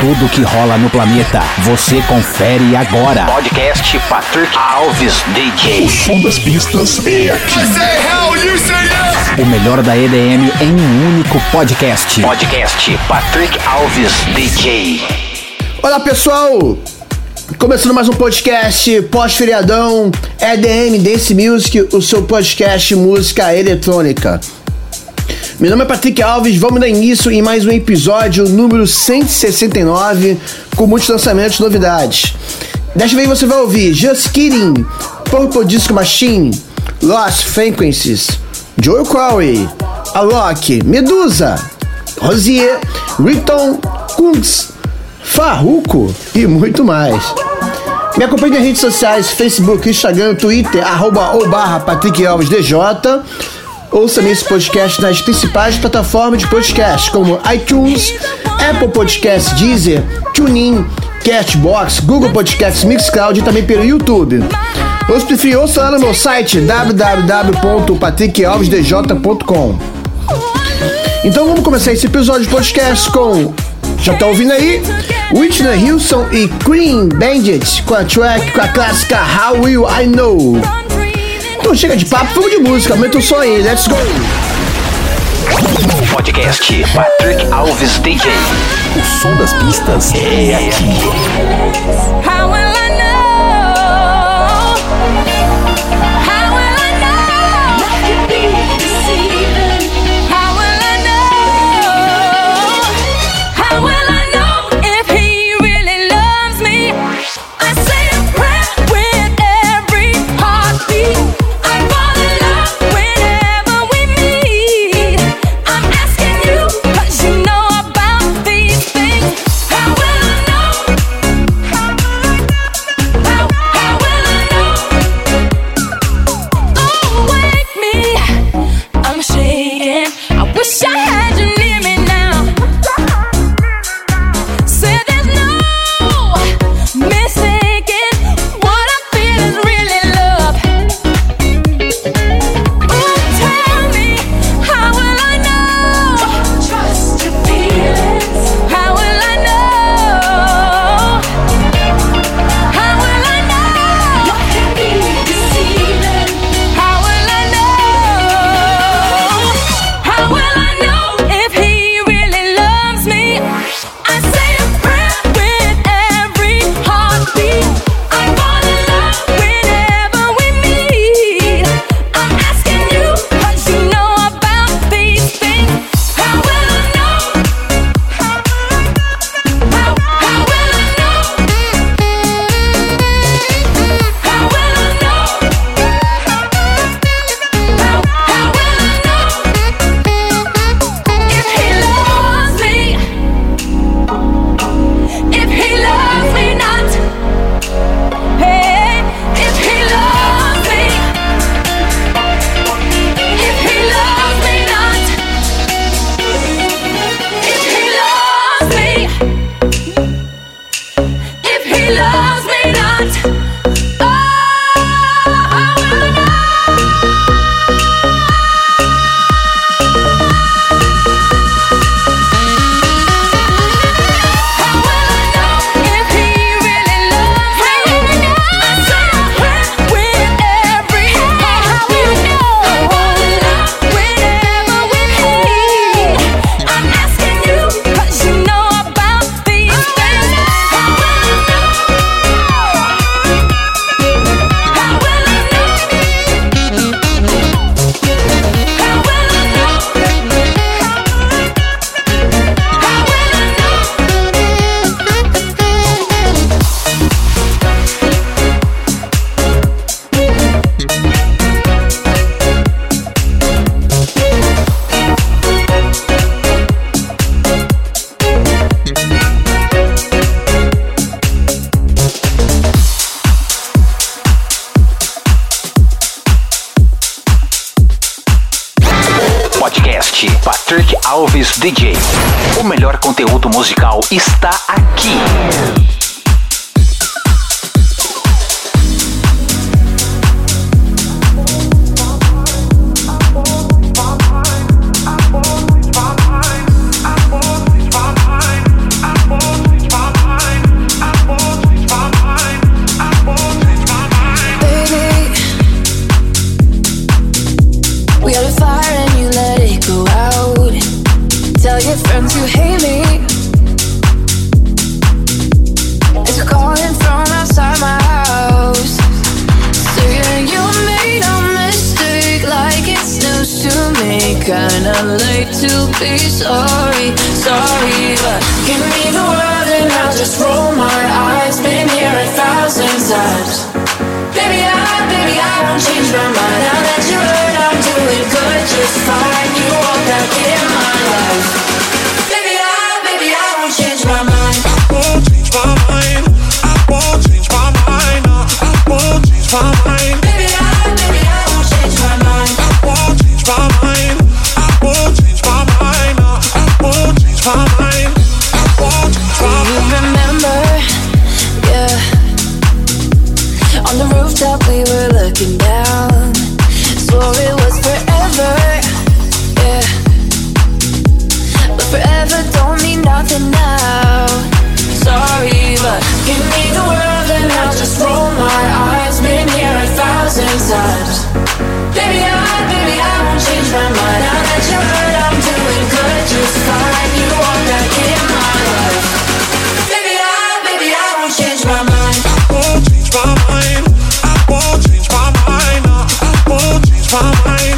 Tudo que rola no planeta, você confere agora. Podcast Patrick Alves DJ. Som das pistas é aqui. O melhor da EDM em um único podcast. Podcast Patrick Alves DJ. Olá pessoal, começando mais um podcast pós-feriadão EDM Dance Music, o seu podcast música eletrônica. Meu nome é Patrick Alves, vamos dar início em mais um episódio número 169 com muitos lançamentos e novidades. Desta vez você vai ouvir Just Kidding, Purple Disco Machine, Lost Frequencies, Joel Corey, Alok, Medusa, Rosier, Riton, Kungs, Farruko e muito mais. Me acompanhe nas redes sociais, Facebook, Instagram, Twitter, arroba ou barra Patrick Alves DJ. Ouça esse podcast nas principais plataformas de podcast, como iTunes, Apple Podcasts, Deezer, TuneIn, Castbox, Google Podcasts, Mixcloud e também pelo YouTube. Ou se ouça lá no meu site www.patrickalvesdj.com Então vamos começar esse episódio de podcast com já tá ouvindo aí? Whitney Houston e Queen Bandit com a track, com a clássica How Will I Know? Então chega de papo, vamos de música, aumenta o som aí, let's go! Podcast Patrick Alves DJ. O som das pistas é aqui.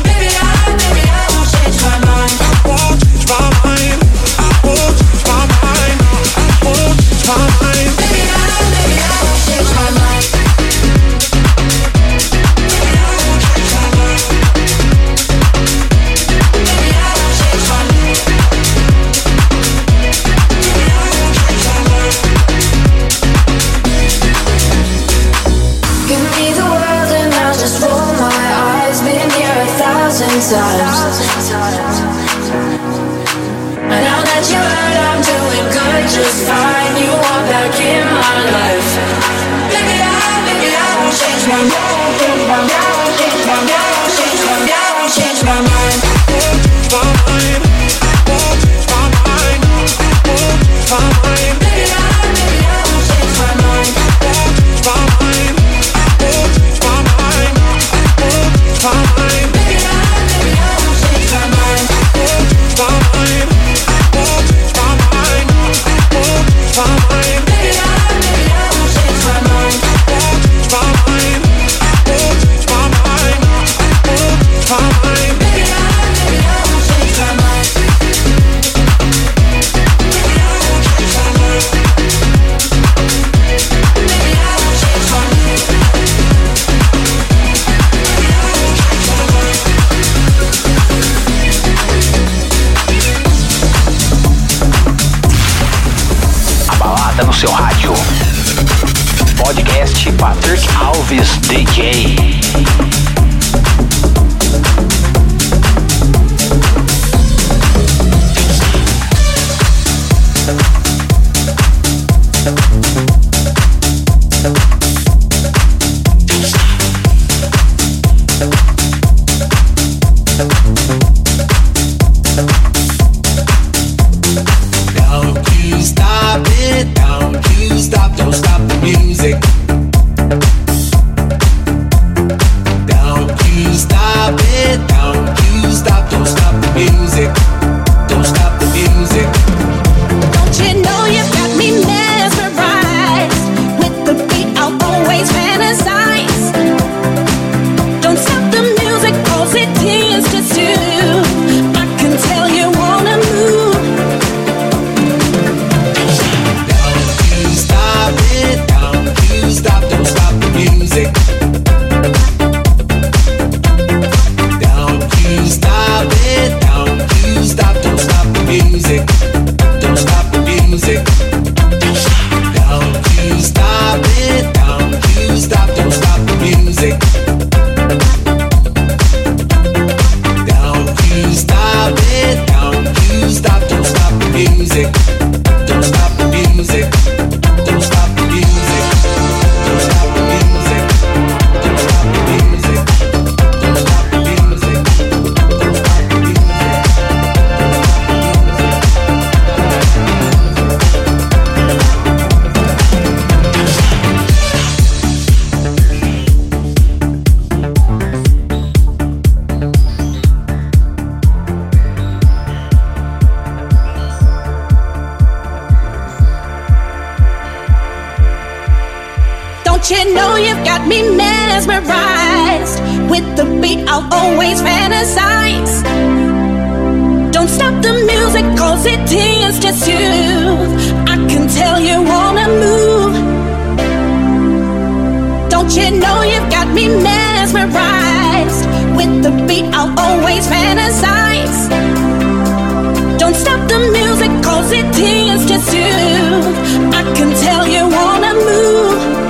Baby, I Don't you know you've got me mesmerized? With the beat, I'll always fantasize. Don't stop the music, cause it tends to soothe. I can tell you wanna move. Don't you know you've got me mesmerized? With the beat, I'll always fantasize. Don't stop the music, cause it tends to soothe. I can tell you wanna move.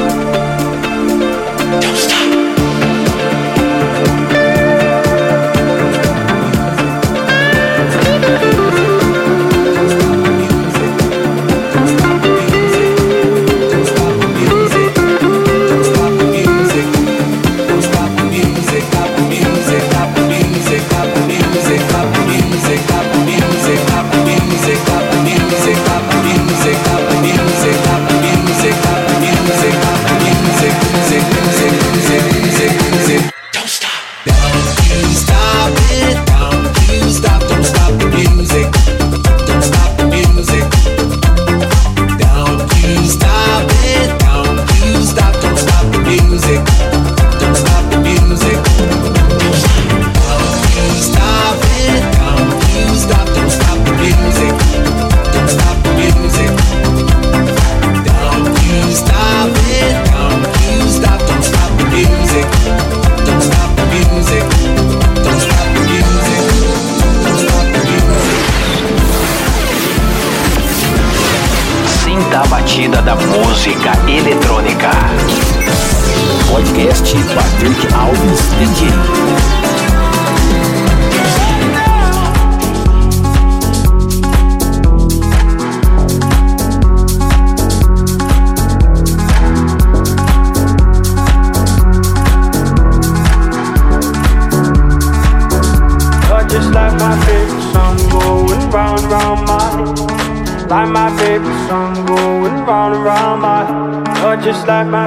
Podcast Patrick Alves DJ. Just like my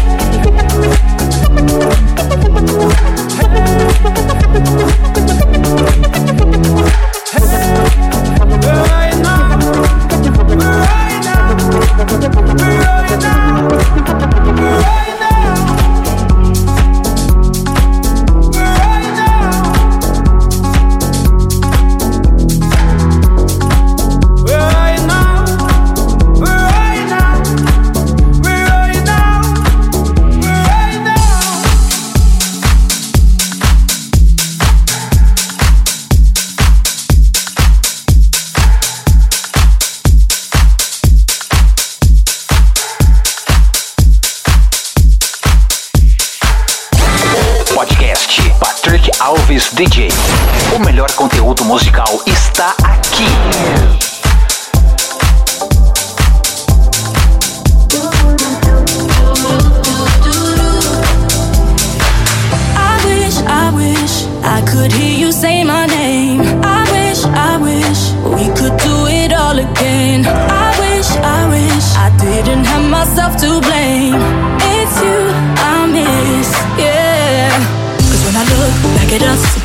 DJ. O melhor conteúdo musical está aqui. I wish, wish could hear you say my name. I wish, I wish we could do it all again. I wish, I wish I didn't have myself to blame. It's you I miss, yeah. Cause when I look back at us,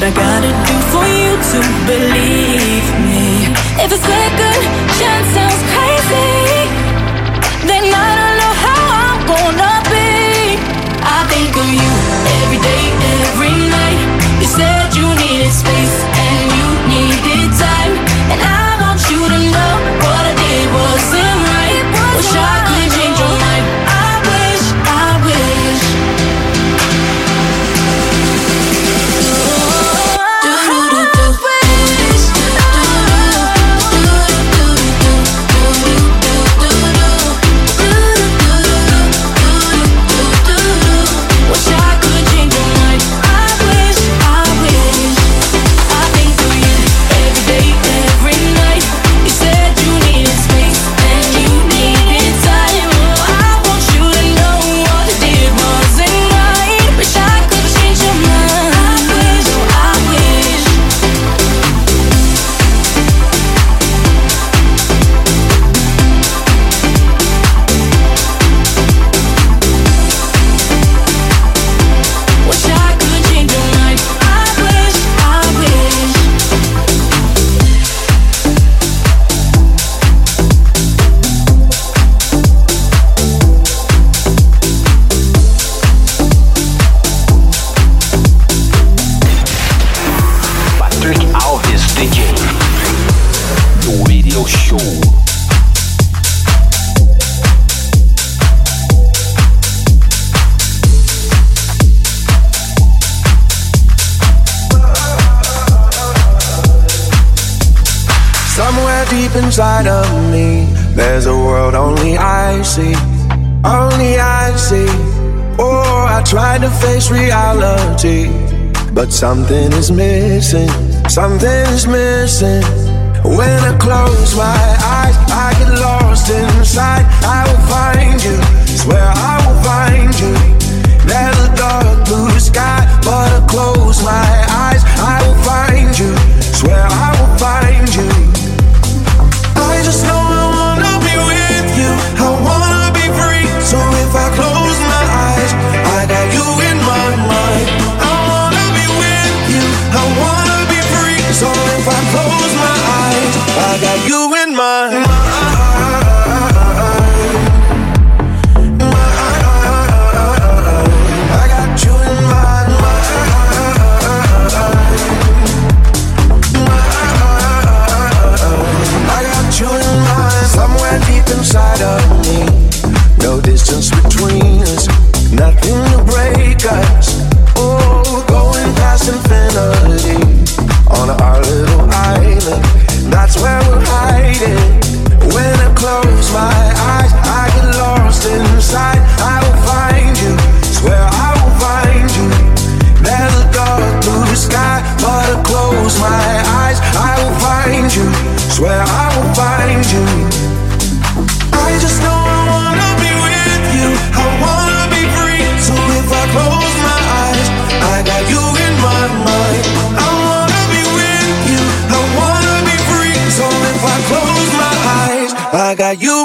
what I gotta do for you to believe me. If a second chance sounds crazy. Somewhere deep inside of me, there's a world only I see. Only I see. Oh, I try to face reality, but something is missing. Something is missing. When I close my eyes, I get lost inside. I will find you. Swear I will find you. There's a dark blue sky, but I close my eyes, I will find you. Swear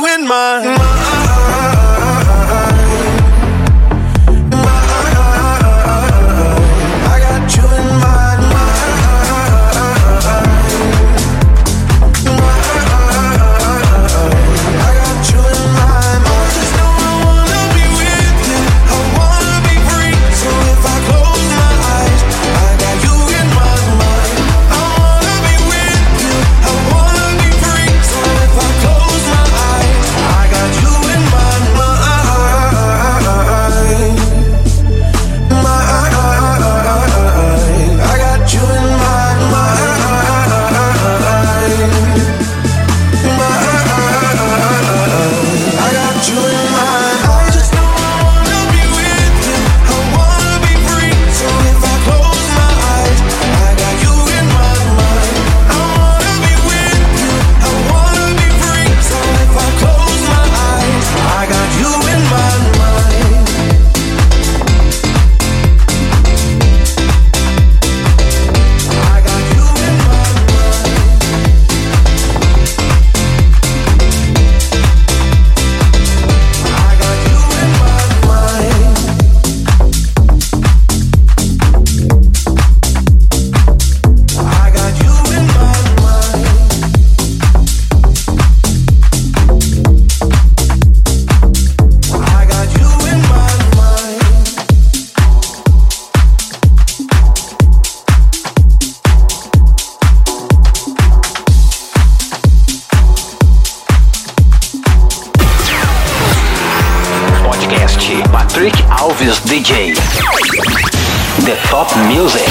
win my, mine. Patrick Alves DJ. The Top Music.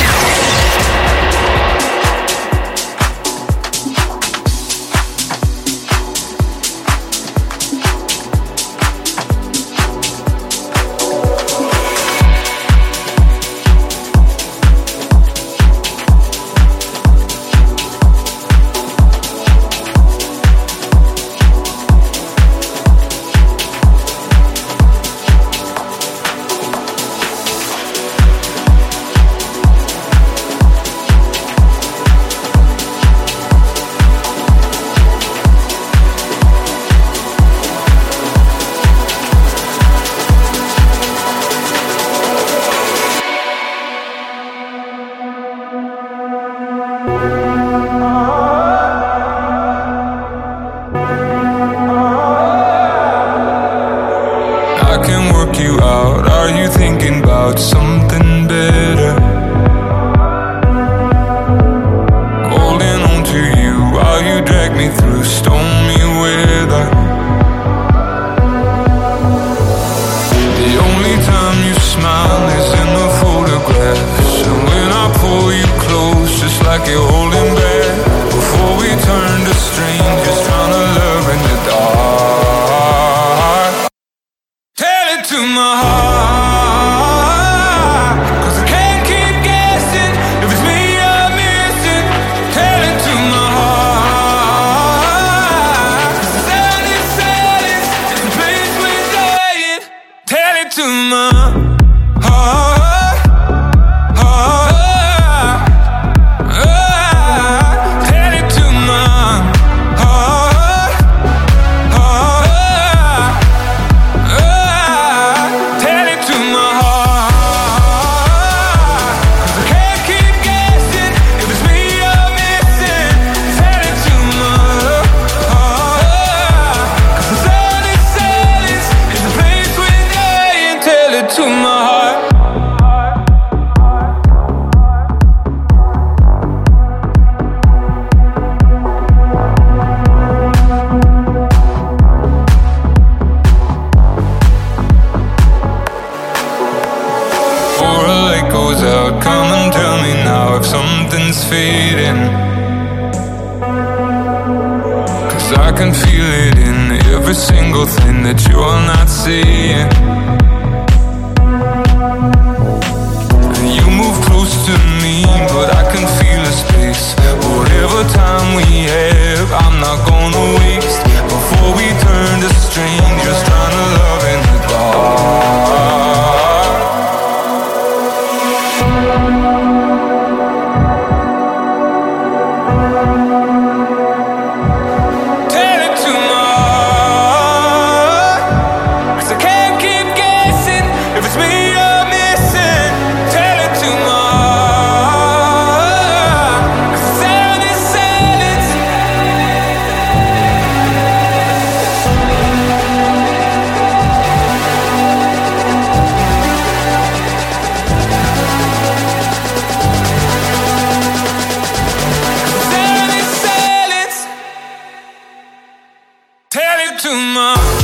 tomorrow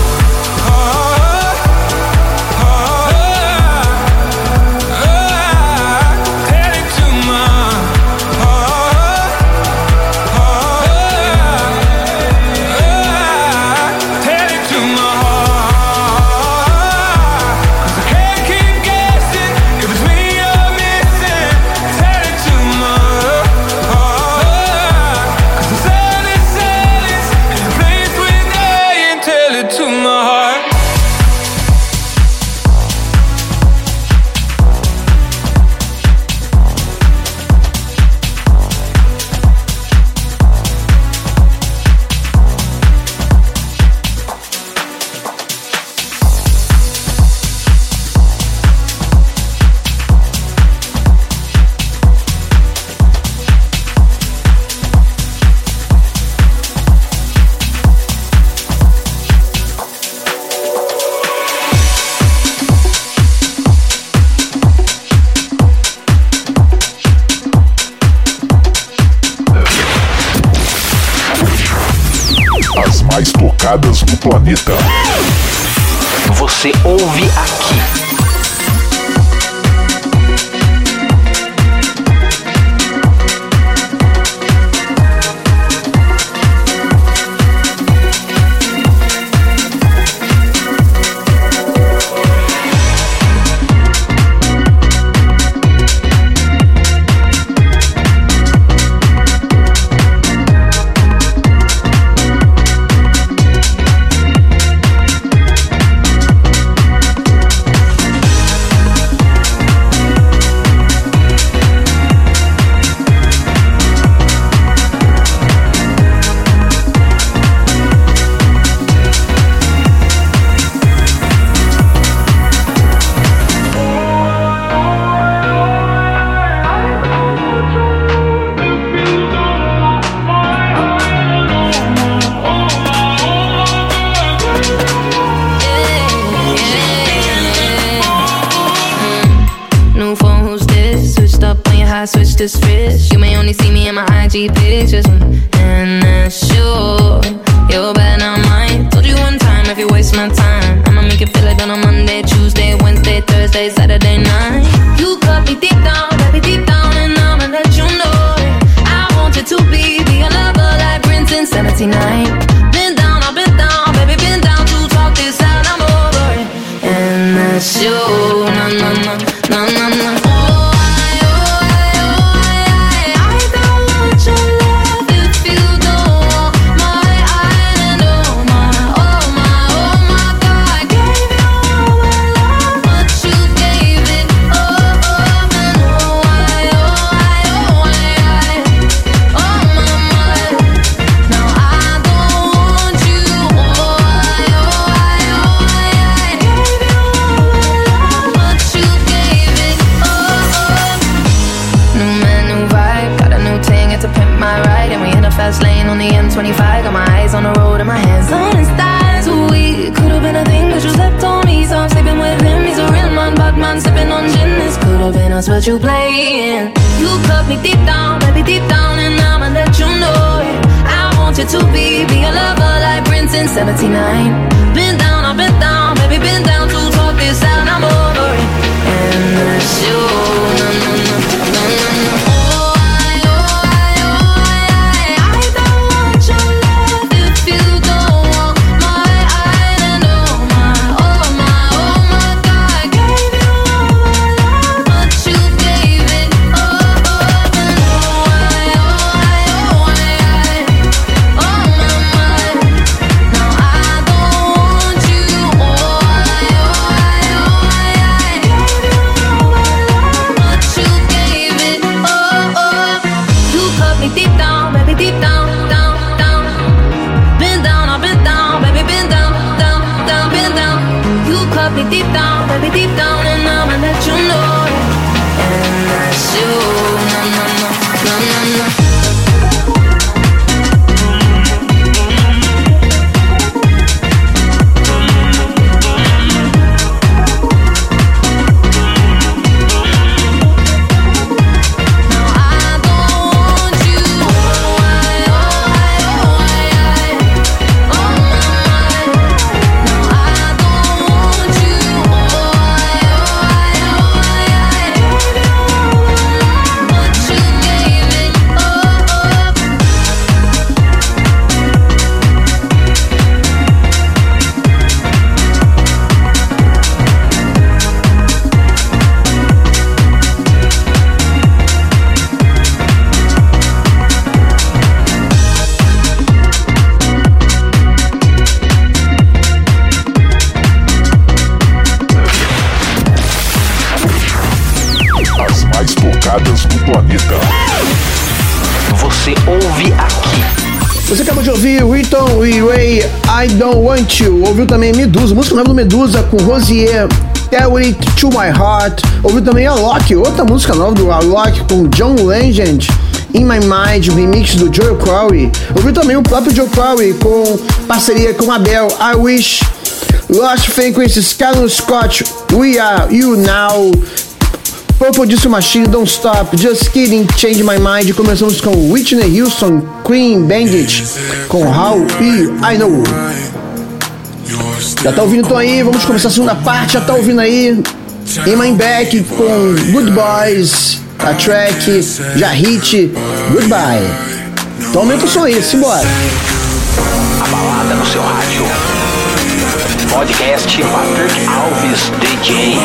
that's what you playing. You cut me deep down, baby, deep down, and I'ma let you know it. I want you to be, be a lover like Prince in 79. Been down, I've been down, baby, been down to talk this out, I'm over it. And that's you, no, no, no. Ouviu também Medusa, música nova do Medusa com Rosier, Tell It To My Heart, ouviu também a Locke, outra música nova do Locke com John Legend, In My Mind, o remix do Joe Crowley, ouviu também o próprio Joe Crowley com parceria com Abel, I Wish, Lost Frequencies, Carlos Scott, We Are You Now, Purple Disco Machine, Don't Stop, Just Kidding, Change My Mind. Começamos com Whitney Houston, Queen Bandit, com How E I Know. Já tá ouvindo então aí, vamos começar a segunda parte, já tá ouvindo aí. Iman Beck com Good Boys, a track, já hit, Goodbye. Então aumenta o som aí, simbora. A balada no seu rádio. Podcast Patrick Alves DJ.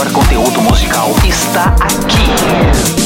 Melhor conteúdo musical está aqui.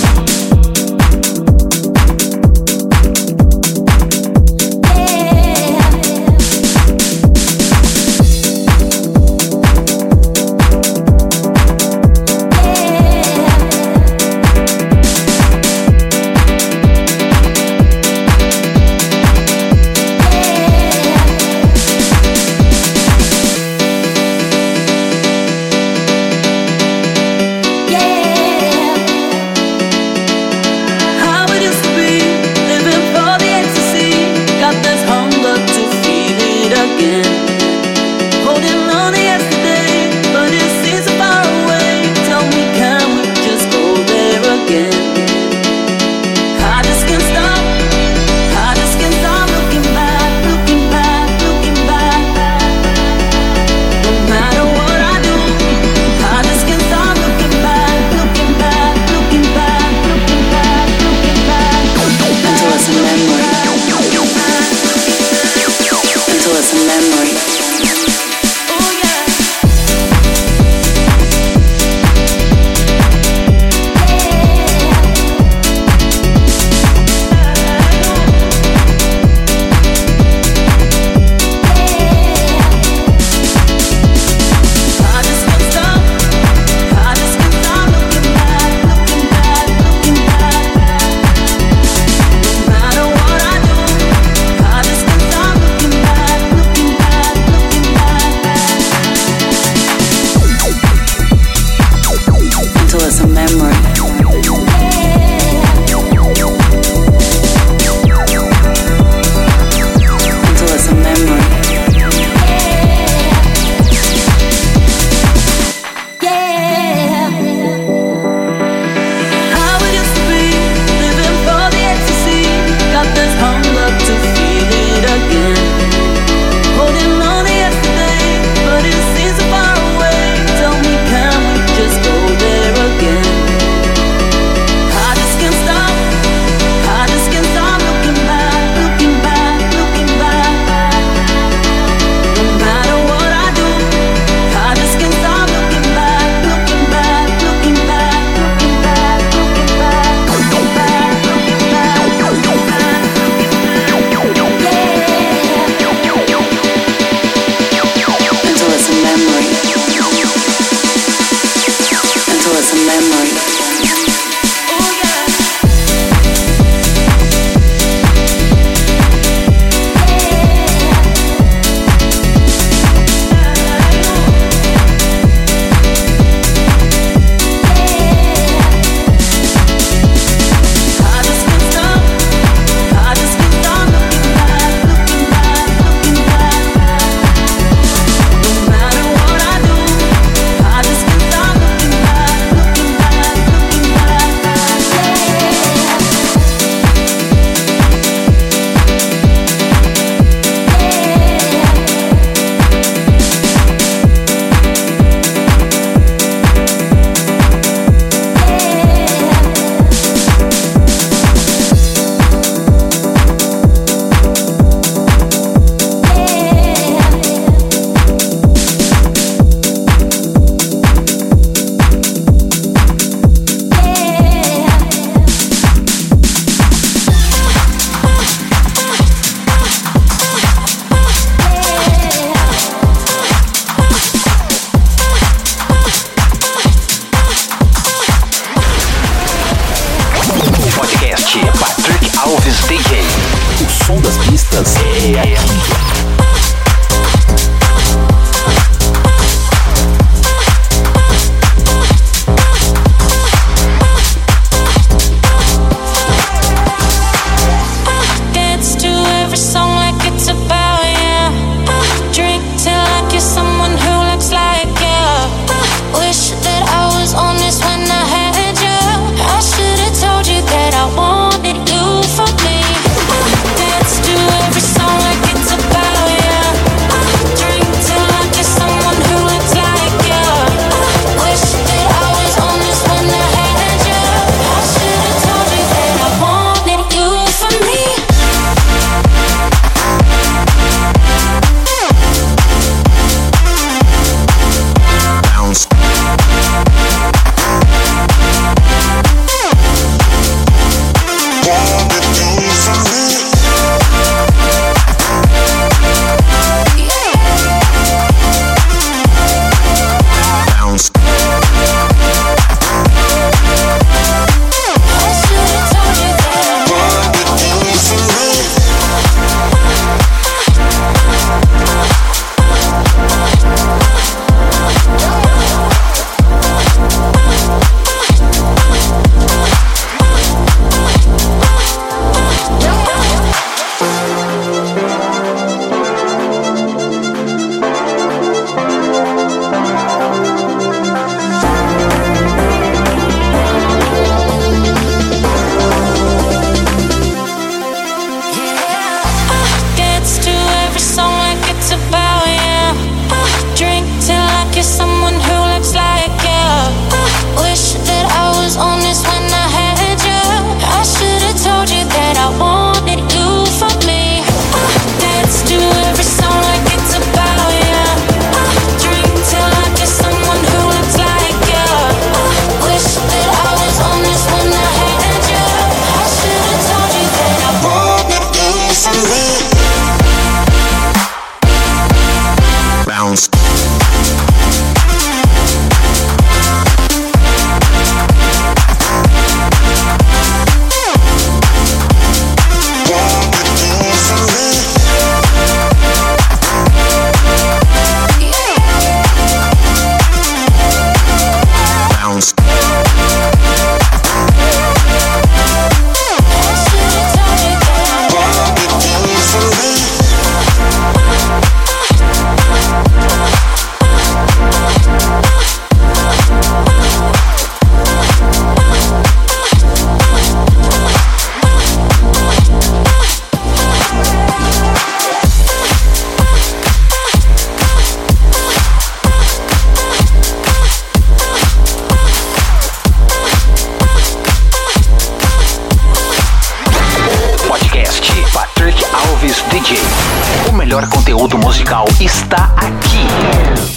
Melhor conteúdo musical está aqui.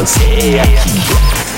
Das pistas é aqui.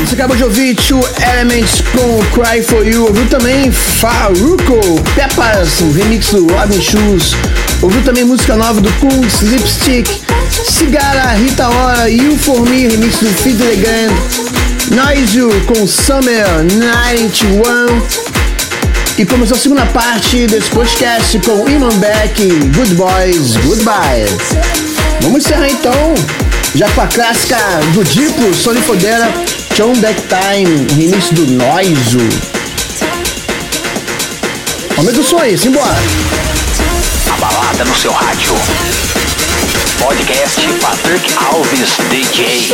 Você acabou de ouvir Two Elements com Cry For You. Ouviu também Faruko, Pepas, o remix do Robin Shoes. Ouviu também música nova do Kungs, Lipstick, Cigara, Rita Ora, You For Me, remix do Fit Legend. Noise You com Summer 91. E começou a segunda parte desse podcast com Iman Beck, Good Boys, Goodbye. Vamos encerrar então, já com a clássica do Diplo, Sony Fodera, John Deck Time, remix do Noiso. Aumenta o som aí, simbora. A balada no seu rádio. Podcast Patrick Alves DJ.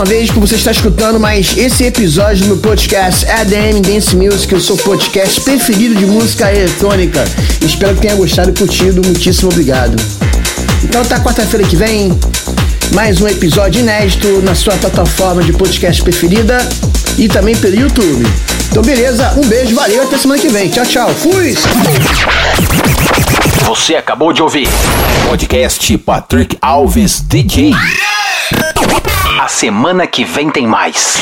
Uma vez por você estar escutando mais esse episódio do podcast ADM Dance Music, o seu podcast preferido de música eletrônica. Espero que tenha gostado e curtido, muitíssimo obrigado. Então até quarta-feira que vem, mais um episódio inédito na sua plataforma de podcast preferida e também pelo YouTube. Então beleza, um beijo, valeu, até semana que vem. Tchau, tchau. Fui! Você acabou de ouvir Podcast Patrick Alves DJ. Semana que vem tem mais.